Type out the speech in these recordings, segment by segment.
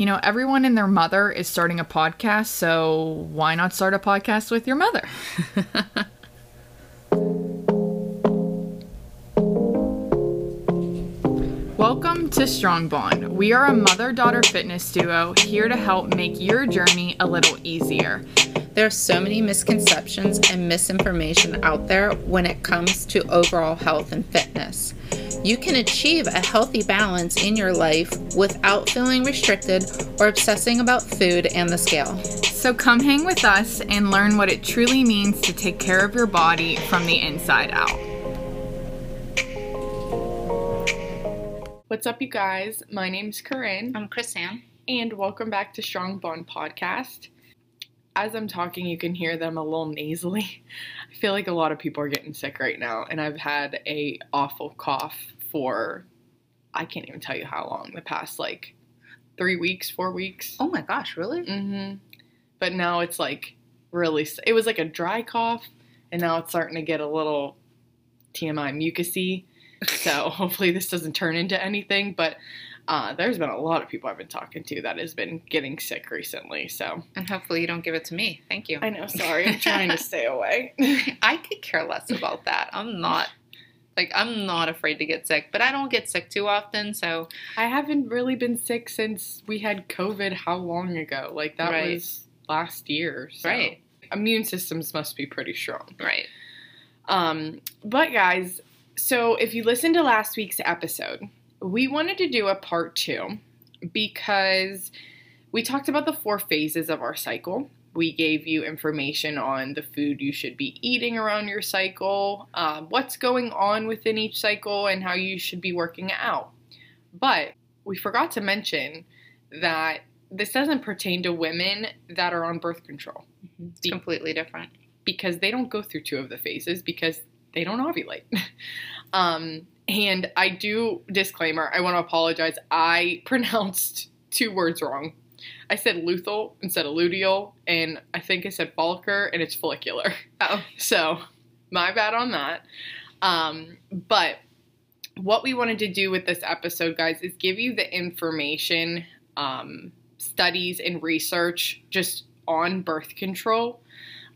You know, everyone and their mother is starting a podcast, so why not start a podcast with your mother? Welcome to Strong Bond. We are a mother daughter fitness duo here to help make your journey a little easier. There are so many misconceptions and misinformation out there when it comes to overall health and fitness. You can achieve a healthy balance in your life without feeling restricted or obsessing about food and the scale. So come hang with us and learn what it truly means to take care of your body from the inside out. What's up, you guys? My name's Corinne. I'm Chris Ann. And welcome back to Strong Bond Podcast. As I'm talking, you can hear them a little nasally. I feel like a lot of people are getting sick right now, and I've had a awful cough for I can't even tell you how long. The past like three weeks, four weeks. Oh my gosh, really? Mm-hmm. But now it's like really. It was like a dry cough, and now it's starting to get a little TMI mucusy. So hopefully this doesn't turn into anything. But uh, there's been a lot of people I've been talking to that has been getting sick recently. So And hopefully you don't give it to me. Thank you. I know. Sorry, I'm trying to stay away. I could care less about that. I'm not like I'm not afraid to get sick, but I don't get sick too often, so I haven't really been sick since we had COVID. How long ago? Like that Right. was last year. So Right. Immune systems must be pretty strong. right. Um, but guys, so if you listened to last week's episode, we wanted to do a part two because we talked about the four phases of our cycle. We gave you information on the food you should be eating around your cycle, um, what's going on within each cycle, and how you should be working out. But we forgot to mention that this doesn't pertain to women that are on birth control It's completely different. because they don't go through two of the phases because they don't ovulate. um, and I do disclaimer. I want to apologize. I pronounced two words wrong. I said luteal instead of luteal, and I think I said follicle, and it's follicular. Oh, So, my bad on that. Um, but what we wanted to do with this episode, guys, is give you the information, um, studies, and research just on birth control,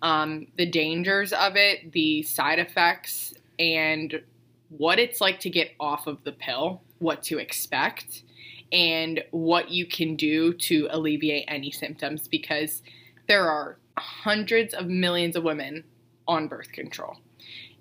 um, the dangers of it, the side effects, and what it's like to get off of the pill, what to expect, and what you can do to alleviate any symptoms because there are hundreds of millions of women on birth control.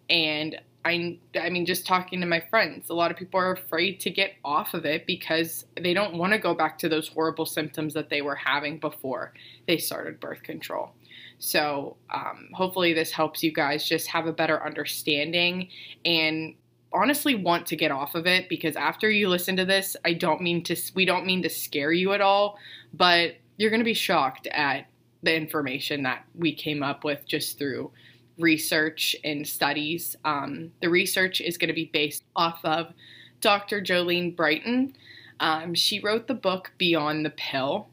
And I I mean just talking to my friends, a lot of people are afraid to get off of it because they don't want to go back to those horrible symptoms that they were having before they started birth control. So, um, hopefully this helps you guys just have a better understanding and honestly want to get off of it because after you listen to this, I don't mean to we don't mean to scare you at all, but you're going to be shocked at the information that we came up with just through research and studies. Um, the research is going to be based off of Dr. Jolene Brighten. Um, she wrote the book Beyond the Pill.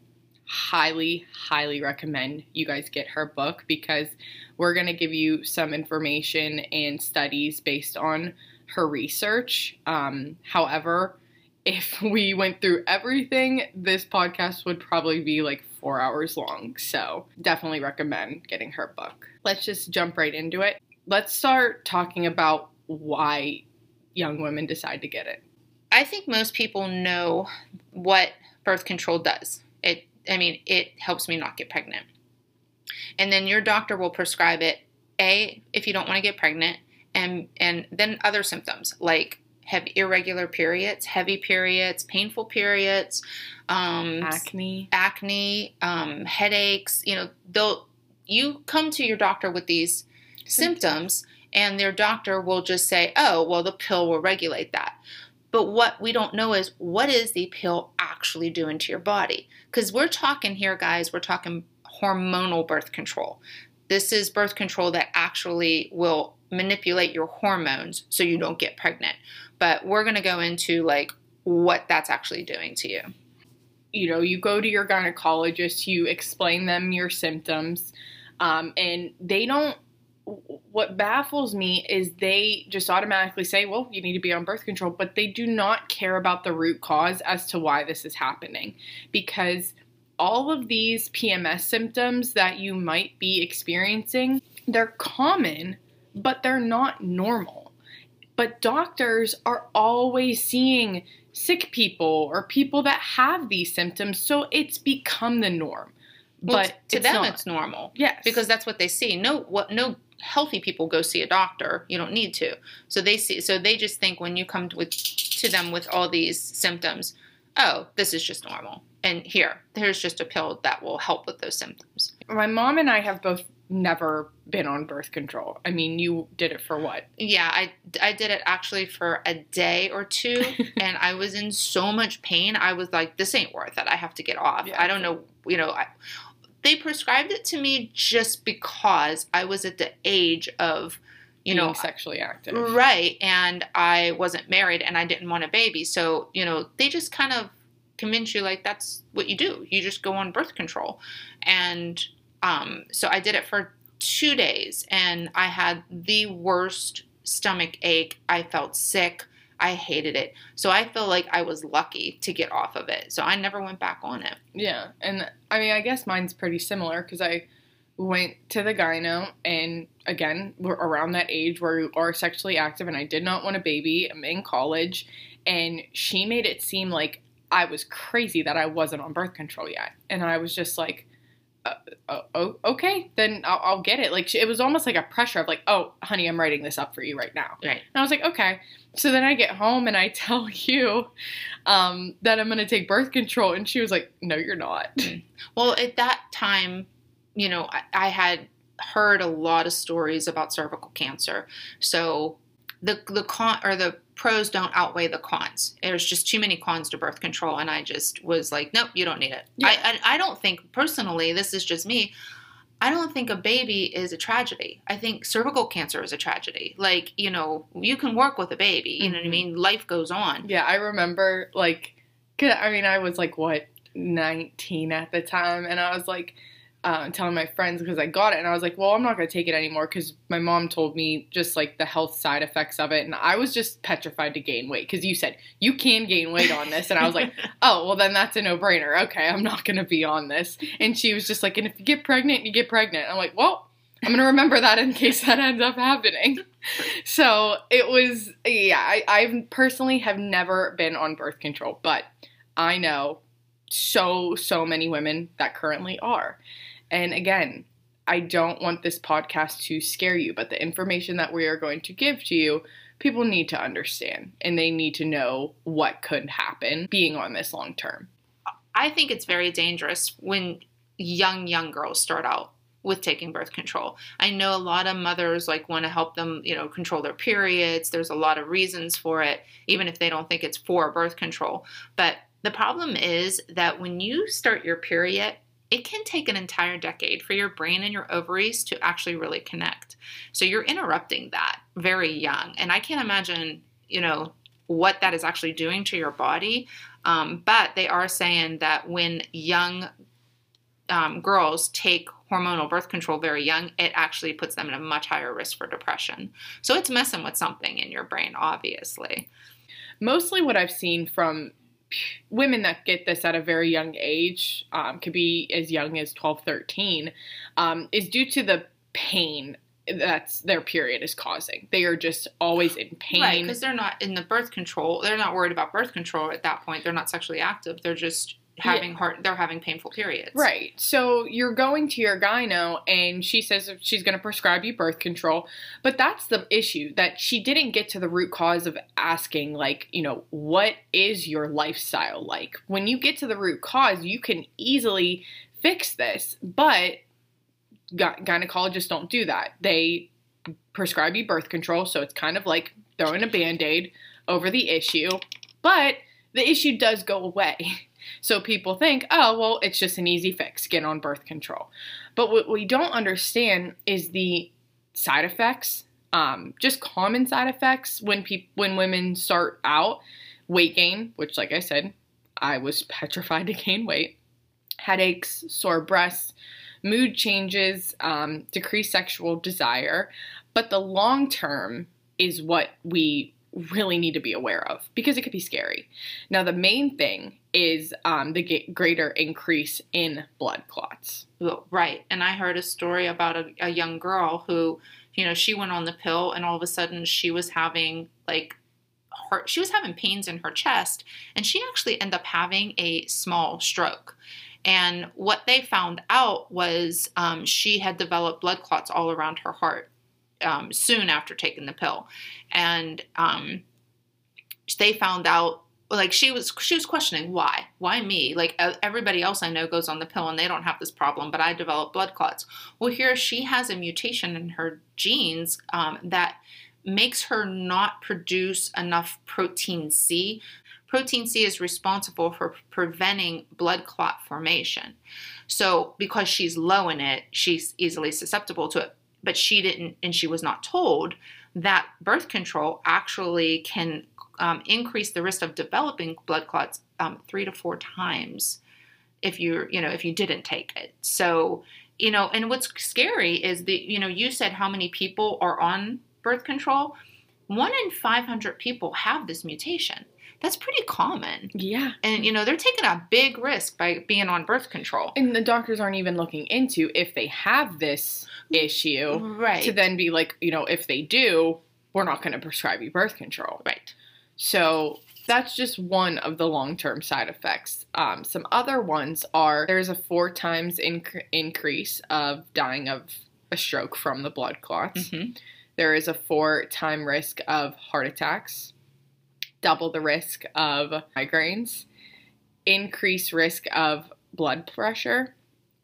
Highly, highly recommend you guys get her book because we're going to give you some information and studies based on her research. Um, however, if we went through everything, this podcast would probably be like four hours long. So definitely recommend getting her book. Let's just jump right into it. Let's start talking about why young women decide to get it. I think most people know what birth control does. It I mean, it helps me not get pregnant. And then your doctor will prescribe it A if you don't want to get pregnant and and then other symptoms like have irregular periods, heavy periods, painful periods, um, Acne. acne, um, headaches. You know, they'll you come to your doctor with these symptoms, and their doctor will just say, "Oh, well, the pill will regulate that." But what we don't know is what is the pill actually doing to your body? Because we're talking here, guys. We're talking hormonal birth control. This is birth control that actually will manipulate your hormones so you don't get pregnant. But we're going to go into like what that's actually doing to you. you know, you go to your gynecologist, you explain them your symptoms, um, and they don't what baffles me is they just automatically say, well, you need to be on birth control, but they do not care about the root cause as to why this is happening. Because all of these PMS symptoms that you might be experiencing, they're common, but they're not normal. But doctors are always seeing sick people or people that have these symptoms, so it's become the norm. Well, but to it's them, not. it's normal yes because that's what they see. No, what no healthy people go see a doctor. You don't need to. So they see. So they just think when you come to, with to them with all these symptoms, oh, this is just normal. And here, here's just a pill that will help with those symptoms. my mom and I have both never been on birth control. I mean, you did it for what? Yeah, I, I did it actually for a day or two, and I was in so much pain. I was like, this ain't worth it. I have to get off. Yeah. I don't know, you know. I, they prescribed it to me just because I was at the age of, you Being know, sexually active. right, and I wasn't married and I didn't want a baby. So, you know, they just kind of convince you like that's what you do. You just go on birth control. And um, so I did it for two days and I had the worst stomach ache. I felt sick. I hated it. So I feel like I was lucky to get off of it. So I never went back on it. Yeah, and I mean, I guess mine's pretty similar because I went to the gyno, and again, we're around that age where you are sexually active, and I did not want a baby. I'm in college, and she made it seem like I was crazy that I wasn't on birth control yet, and I was just like. Uh, uh, oh, okay, then I'll, I'll get it. Like it was almost like a pressure of like, oh, honey, I'm writing this up for you right now. Right. And I was like, okay. So then I get home and I tell you um, that I'm going to take birth control. And she was like, no, you're not. Well, at that time, you know, I, I had heard a lot of stories about cervical cancer. So the the con or the pros don't outweigh the cons. There's just too many cons to birth control, and I just was like, nope, you don't need it. Yeah. I, I I don't think personally, this is just me. I don't think a baby is a tragedy. I think cervical cancer is a tragedy. Like, you know, you can work with a baby. You know what I Mhm. mean? Life goes on. Yeah, I remember like, I mean, I was like what 19 at the time, and I was like um, telling my friends because I got it, and I was like, well, I'm not gonna take it anymore because my mom told me just like the health side effects of it, and I was just petrified to gain weight because you said you can gain weight on this, and I was like, oh, well, then that's a no brainer. Okay, I'm not gonna be on this, and she was just like, and if you get pregnant, you get pregnant. I'm like, well. I'm gonna remember that in case that ends up happening. So it was, yeah. I, I personally have never been on birth control, but I know so so many women that currently are. And again, I don't want this podcast to scare you, but the information that we are going to give to you, people need to understand, and they need to know what could happen being on this long term. I think it's very dangerous when young young girls start out with taking birth control. I know a lot of mothers like want to help them, you know, control their periods. There's a lot of reasons for it even if they don't think it's for birth control. But the problem is that when you start your period, it can take an entire decade for your brain and your ovaries to actually really connect. So you're interrupting that very young. And I can't imagine, you know, what that is actually doing to your body. Um, but they are saying that when young um, girls take hormonal birth control very young, it actually puts them at a much higher risk for depression. So it's messing with something in your brain, obviously. Mostly what I've seen from women that get this at a very young age, um, could be as young as 12, 13, um, is due to the pain that's their period is causing. They are just always in pain. Right, because they're not in the birth control. They're not worried about birth control at that point. They're not sexually active. They're just having heart. They're having painful periods. Right. So you're going to your gyno and she says she's going to prescribe you birth control. But that's the issue that she didn't get to the root cause of asking, like, you know, what is your lifestyle like? When you get to the root cause, you can easily fix this. But gy- gynecologists don't do that. They prescribe you birth control. So it's kind of like throwing a band aid over the issue. But the issue does go away. So people think, oh, well, it's just an easy fix, get on birth control. But what we don't understand is the side effects, um, just common side effects when people when women start out, weight gain, which like I said, I was petrified to gain weight, headaches, sore breasts, mood changes, um, decreased sexual desire. But the long term is what we really need to be aware of because it could be scary. Now, the main thing is um, the greater increase in blood clots. Right. And I heard a story about a, a young girl who, you know, she went on the pill and all of a sudden she was having like heart, she was having pains in her chest and she actually ended up having a small stroke. And what they found out was um, she had developed blood clots all around her heart um, soon after taking the pill. And um, they found out like she was she was questioning why why me? Like everybody else i know goes on the pill and they don't have this problem but i develop blood clots. Well here she has a mutation in her genes um, that makes her not produce enough protein c. Protein c is responsible for preventing blood clot formation. So because she's low in it she's easily susceptible to it. But she didn't and she was not told that birth control actually can um, increase the risk of developing blood clots um, three to four times if you you know if you didn't take it so you know and what's scary is that you know you said how many people are on birth control one in 500 people have this mutation that's pretty common. Yeah. And, you know, they're taking a big risk by being on birth control. And the doctors aren't even looking into if they have this issue. Right. To then be like, you know, if they do, we're not going to prescribe you birth control. Right. So that's just one of the long term side effects. Um, some other ones are there's a four times inc- increase of dying of a stroke from the blood clots. Mm-hmm. There is a four time risk of heart attacks, double the risk of migraines, increased risk of blood pressure,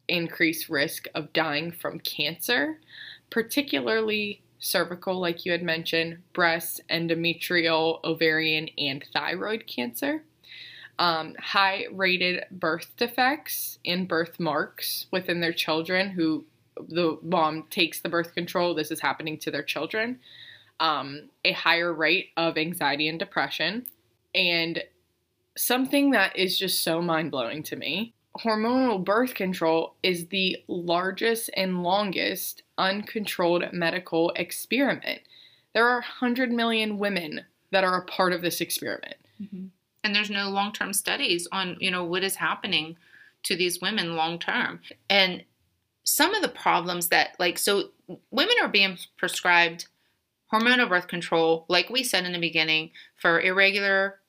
increased risk of dying from cancer, particularly cervical, like you had mentioned, breast, endometrial, ovarian, and thyroid cancer. Um, high rated birth defects and birth marks within their children who the mom takes the birth control. This is happening to their children. Um, a higher rate of anxiety and depression. And something that is just so mind blowing to me hormonal birth control is the largest and longest uncontrolled medical experiment. There are 100 million women that are a part of this experiment. Mm-hmm. And there's no long term studies on, you know, what is happening to these women long term. And some of the problems that, like, so women are being prescribed hormonal birth control, like we said in the beginning, for irregular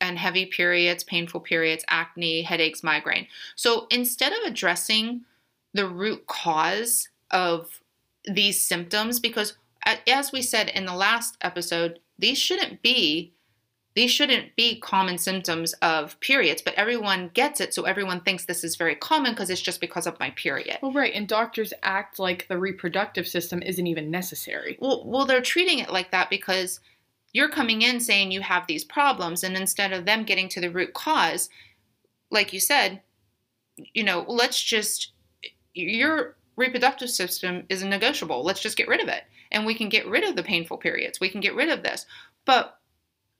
and heavy periods, painful periods, acne, headaches, migraine. So instead of addressing the root cause of these symptoms, because as we said in the last episode, these shouldn't be these shouldn't be common symptoms of periods, but everyone gets it, so everyone thinks this is very common because it's just because of my period. Well, right, and doctors act like the reproductive system isn't even necessary. Well, well, they're treating it like that because you're coming in saying you have these problems, and instead of them getting to the root cause, like you said, you know, let's just, your reproductive system is negotiable. Let's just get rid of it. And we can get rid of the painful periods. We can get rid of this. But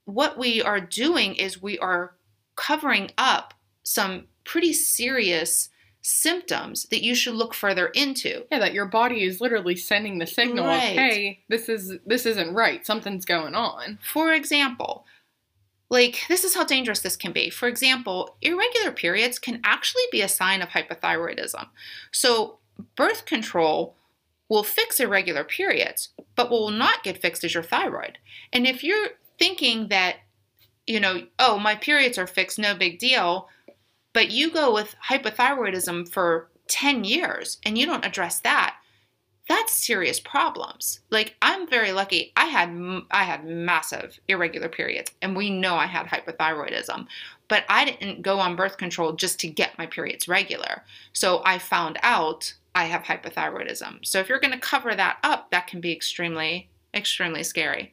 what we are doing is we are covering up some pretty serious symptoms that you should look further into. Yeah, that your body is literally sending the signal right. of, hey, this is this isn't right. Something's going on. For example, like this is how dangerous this can be. For example, irregular periods can actually be a sign of hypothyroidism. So, birth control will fix irregular periods, but what will not get fixed is your thyroid. And if you're thinking that you know, oh, my periods are fixed, no big deal, but you go with hypothyroidism for 10 years and you don't address that, that's serious problems. Like I'm very lucky. I had I had massive irregular periods and we know I had hypothyroidism, but I didn't go on birth control just to get my periods regular. So I found out I have hypothyroidism. So if you're going to cover that up, that can be extremely extremely scary.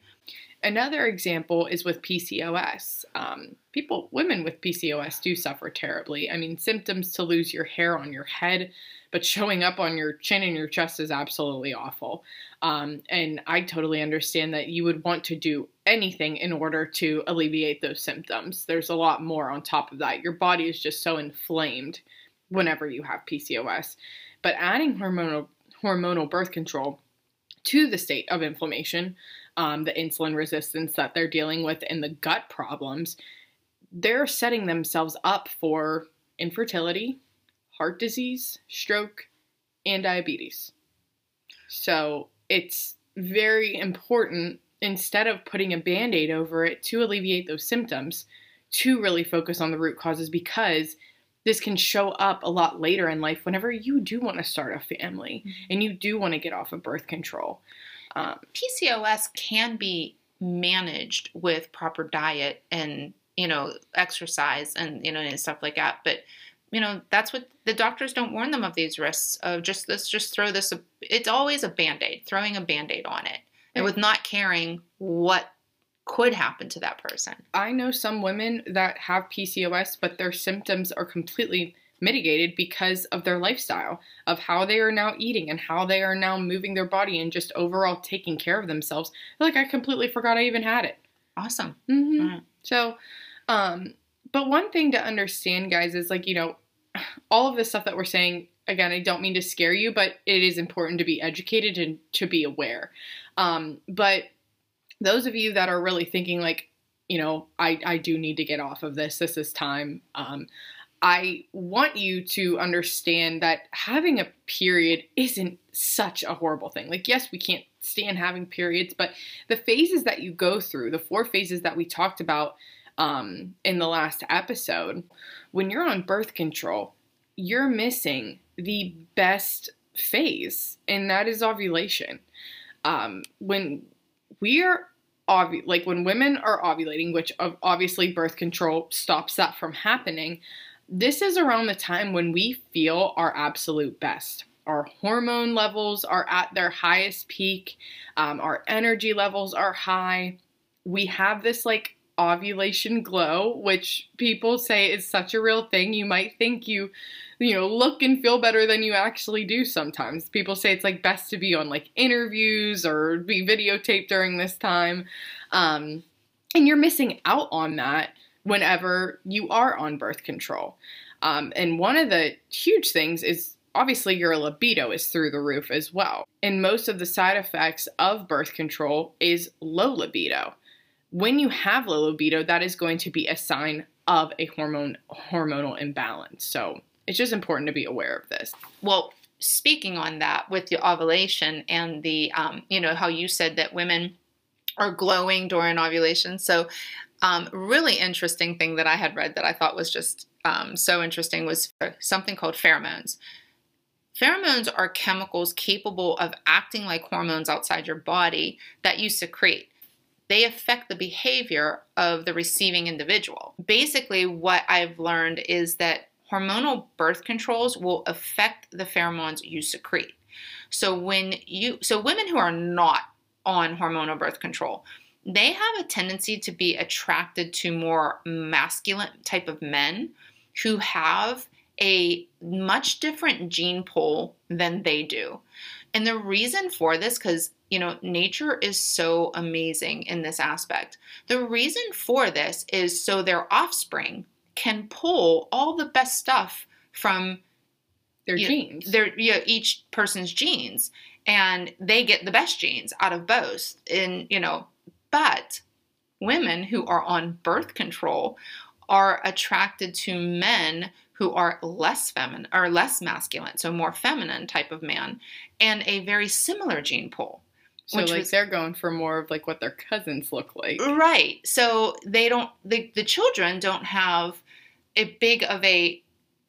Another example is with PCOS. Um, people, women with PCOS do suffer terribly. I mean, symptoms to lose your hair on your head, but showing up on your chin and your chest is absolutely awful. Um, and I totally understand that you would want to do anything in order to alleviate those symptoms. There's a lot more on top of that. Your body is just so inflamed whenever you have PCOS. But adding hormonal hormonal birth control to the state of inflammation, um, the insulin resistance that they're dealing with, and the gut problems, they're setting themselves up for infertility, heart disease, stroke, and diabetes. So it's very important instead of putting a band aid over it to alleviate those symptoms, to really focus on the root causes because this can show up a lot later in life whenever you do want to start a family mm-hmm. and you do want to get off of birth control. Um, PCOS can be managed with proper diet and you know exercise and you know and stuff like that, but you know that's what the doctors don't warn them of these risks of just let's just throw this. It's always a band aid, throwing a band aid on it, and with not caring what could happen to that person. I know some women that have PCOS, but their symptoms are completely mitigated because of their lifestyle, of how they are now eating and how they are now moving their body and just overall taking care of themselves. Like I completely forgot I even had it. Awesome. Mm-hmm. Right. So, um, but one thing to understand, guys, is like you know, all of this stuff that we're saying. Again, I don't mean to scare you, but it is important to be educated and to be aware. Um, but those of you that are really thinking like, you know, I, I do need to get off of this. This is time. Um, I want you to understand that having a period isn't such a horrible thing. Like, yes, we can't stand having periods, but the phases that you go through, the four phases that we talked about um, in the last episode, when you're on birth control, you're missing the best phase, and that is ovulation. Um, when we are like when women are ovulating, which obviously birth control stops that from happening, this is around the time when we feel our absolute best. Our hormone levels are at their highest peak, um, our energy levels are high. We have this like ovulation glow, which people say is such a real thing. You might think you you know, look and feel better than you actually do sometimes. People say it's like best to be on like interviews or be videotaped during this time. Um, and you're missing out on that whenever you are on birth control. Um, and one of the huge things is obviously your libido is through the roof as well. And most of the side effects of birth control is low libido. When you have low libido, that is going to be a sign of a hormone hormonal imbalance. So it's just important to be aware of this. Well, speaking on that with the ovulation and the, um, you know, how you said that women are glowing during ovulation. So, um, really interesting thing that I had read that I thought was just um, so interesting was something called pheromones. Pheromones are chemicals capable of acting like hormones outside your body that you secrete. They affect the behavior of the receiving individual. Basically, what I've learned is that hormonal birth controls will affect the pheromones you secrete. So when you so women who are not on hormonal birth control, they have a tendency to be attracted to more masculine type of men who have a much different gene pool than they do. And the reason for this cuz you know, nature is so amazing in this aspect. The reason for this is so their offspring can pull all the best stuff from their genes. Know, their you know, each person's genes, and they get the best genes out of both. And you know, but women who are on birth control are attracted to men who are less feminine or less masculine, so more feminine type of man, and a very similar gene pool. So like was, they're going for more of like what their cousins look like. Right. So they don't the, the children don't have a big of a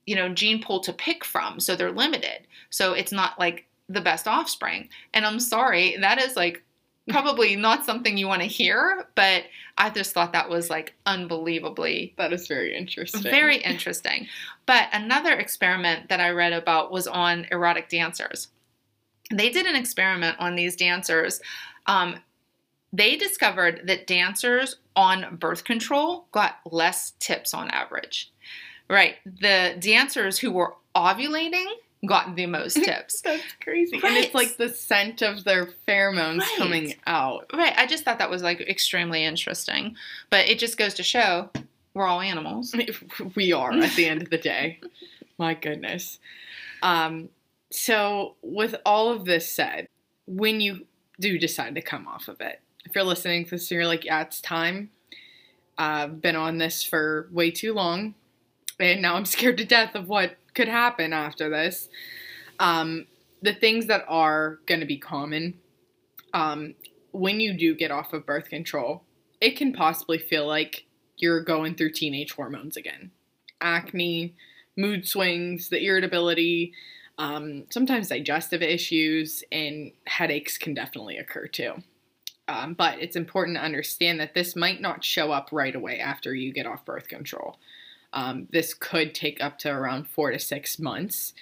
you know gene pool to pick from, so they're limited. So it's not like the best offspring. And I'm sorry, that is like probably not something you want to hear, but I just thought that was like unbelievably. That is very interesting. Very interesting. But another experiment that I read about was on erotic dancers they did an experiment on these dancers. Um, they discovered that dancers on birth control got less tips on average. Right. The dancers who were ovulating got the most tips. That's crazy. Right. And it's like the scent of their pheromones right. coming out. Right. I just thought that was like extremely interesting. But it just goes to show we're all animals. We are at the end of the day. My goodness. Um, So, with all of this said, when you do decide to come off of it, if you're listening to this and you're like, yeah, it's time, I've been on this for way too long, and now I'm scared to death of what could happen after this. Um, the things that are going to be common um, when you do get off of birth control, it can possibly feel like you're going through teenage hormones again. Acne, mood swings, the irritability, um, sometimes digestive issues, and headaches can definitely occur too. Um, but it's important to understand that this might not show up right away after you get off birth control. Um, this could take up to around four to six months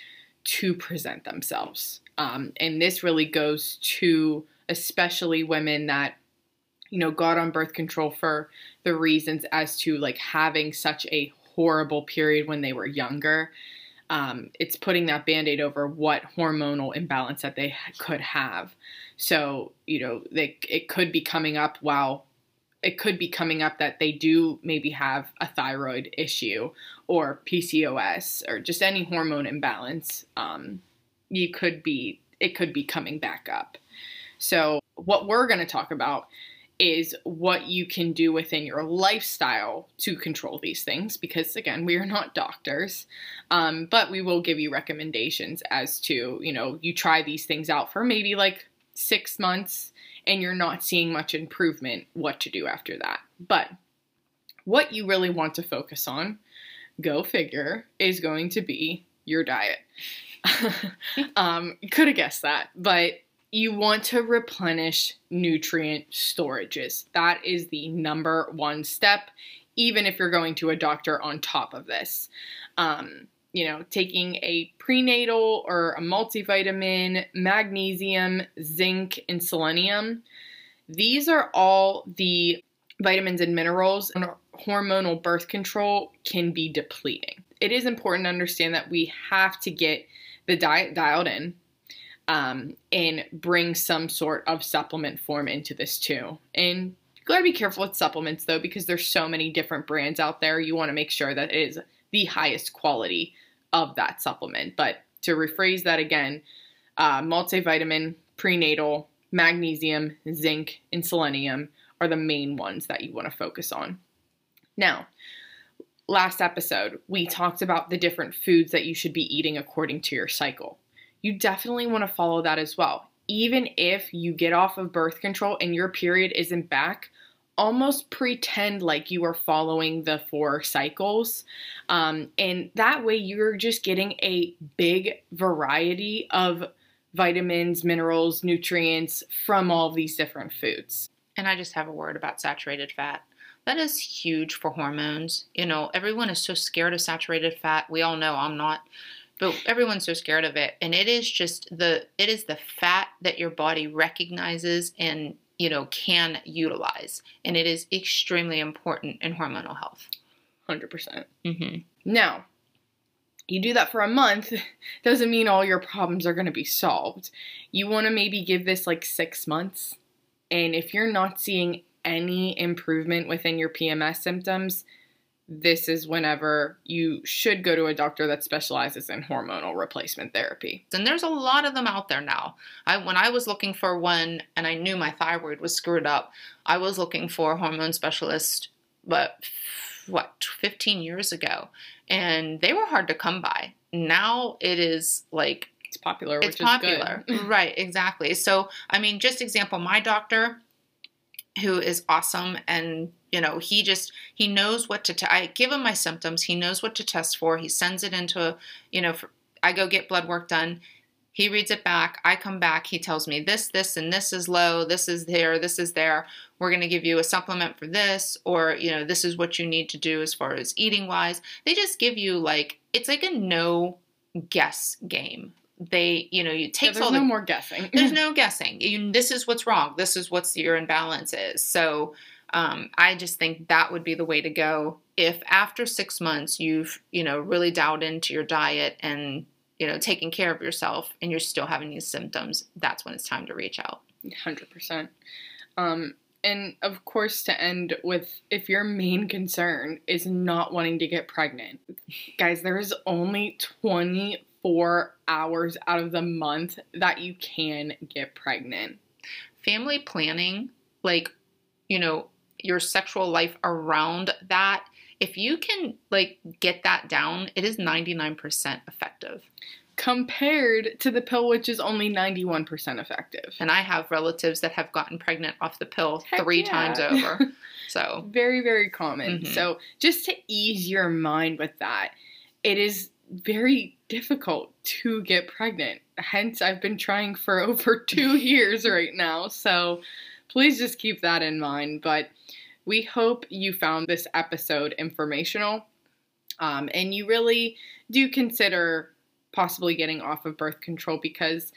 to present themselves. Um, and this really goes to especially women that, you know, got on birth control for the reasons as to like having such a horrible period when they were younger. Um, it's putting that band aid over what hormonal imbalance that they could have. So, you know, they, it could be coming up while it could be coming up that they do maybe have a thyroid issue or PCOS or just any hormone imbalance. Um, you could be, it could be coming back up. So, what we're going to talk about is what you can do within your lifestyle to control these things because again we are not doctors. Um, but we will give you recommendations as to you know you try these things out for maybe like six months and you're not seeing much improvement what to do after that. But what you really want to focus on go figure is going to be your diet. Um, you could have guessed that but you want to replenish nutrient storages. That is the number one step, even if you're going to a doctor on top of this. Um, you know, taking a prenatal or a multivitamin, magnesium, zinc, and selenium. These are all the vitamins and minerals and hormonal birth control can be depleting. It is important to understand that we have to get the diet dialed in um, and bring some sort of supplement form into this too. And you gotta be careful with supplements though, because there's so many different brands out there. You want to make sure that it is the highest quality of that supplement. But to rephrase that again, uh, multivitamin, prenatal, magnesium, zinc, and selenium are the main ones that you want to focus on. Now, last episode, we talked about the different foods that you should be eating according to your cycle you definitely want to follow that as well. Even if you get off of birth control and your period isn't back, almost pretend like you are following the four cycles. Um, and that way you're just getting a big variety of vitamins, minerals, nutrients from all these different foods. And I just have a word about saturated fat. That is huge for hormones. You know, everyone is so scared of saturated fat. We all know I'm not but everyone's so scared of it. And it is just the it is the fat that your body recognizes and you know can utilize. And it is extremely important in hormonal health. 100%. Mm-hmm. now you do that for a month doesn't mean all your problems are going to be solved. You want to maybe give this like six months. And if you're not seeing any improvement within your pms symptoms this is whenever you should go to a doctor that specializes in hormonal replacement therapy. And there's a lot of them out there now. I when I was looking for one and I knew my thyroid was screwed up, I was looking for a hormone specialist but what 15 years ago and they were hard to come by. Now it is like it's popular, it's popular. right, exactly. So, I mean, just example, my doctor who is awesome and you know he just he knows what to t- I give him my symptoms. He knows what to test for. He sends it into a, you know for, I go get blood work done. He reads it back. I come back. He tells me this this and this is low. This is there. This is there. We're going to give you a supplement for this or you know this is what you need to do as far as eating wise. They just give you like it's like a no guess game they, you know, you take yeah, there's all no the, more guessing. there's no guessing. You, this is what's wrong. This is what's your imbalance is. So um, I just think that would be the way to go. If after six months you've, you know, really dialed into your diet and you know taking care of yourself, and you're still having these symptoms, that's when it's time to reach out. Hundred um, percent. And of course, to end with if your main concern is not wanting to get pregnant, guys, there is only 20 four hours out of the month that you can get pregnant. Family planning, like, you know, your sexual life around that, if you can, like, get that down, it is 99% effective. Compared to the pill, which is only 91% effective. And I have relatives that have gotten pregnant off the pill Heck three yeah. times over. So, very very common Mhm. so just to ease your mind with that it is very difficult to get pregnant. Hence i've been trying for over two years right now so please just keep that in mind. But we hope you found this episode informational um, and you really do consider possibly getting off of birth control because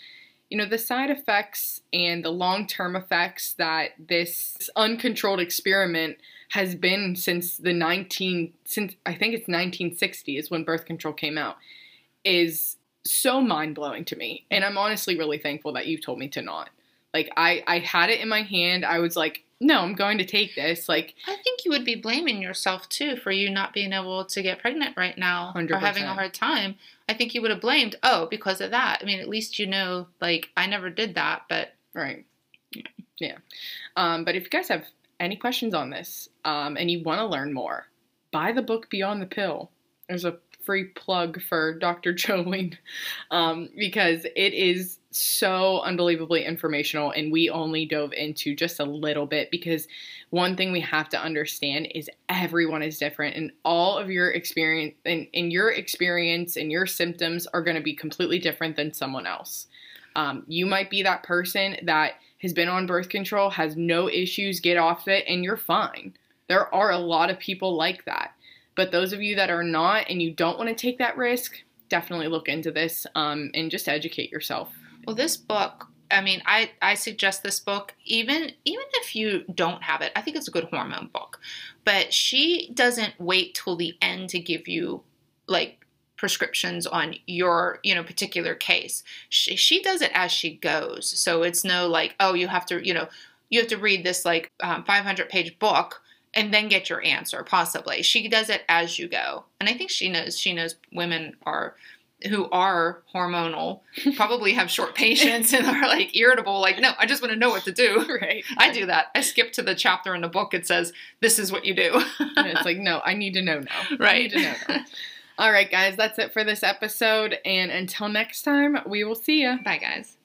you know the side effects and the long-term effects that this uncontrolled experiment has been since the 19 since I think it's 1960 is when birth control came out is so mind-blowing to me and I'm honestly really thankful that you've told me to not like I I had it in my hand I was like no I'm going to take this like I think you would be blaming yourself too for you not being able to get pregnant right now or having a hard time. I think you would have blamed, oh, because of that. I mean, at least you know, like, I never did that, but Right. Yeah. Yeah. Um, but if you guys have any questions on this um, and you want to learn more, buy the book Beyond the Pill. There's a free plug for Dr. Jolene um, because it is so unbelievably informational and we only dove into just a little bit because one thing we have to understand is everyone is different and all of your experience and, and your experience and your symptoms are going to be completely different than someone else um, you might be that person that has been on birth control has no issues get off it and you're fine there are a lot of people like that but those of you that are not and you don't want to take that risk definitely look into this um, and just educate yourself Well, this book, I mean, I, I suggest this book even even if you don't have it. I think it's a good hormone book. But she doesn't wait till the end to give you like prescriptions on your, you know, particular case. She she does it as she goes. So it's no like, oh, you have to, you know, you have to read this like um, 500 page book and then get your answer possibly. She does it as you go. And I think she knows she knows women are who are hormonal probably have short patience and are like irritable like no i just want to know what to do right i do that i skip to the chapter in the book it says this is what you do and it's like no i need to know now Right. know now. all right guys that's it for this episode and until next time we will see you bye guys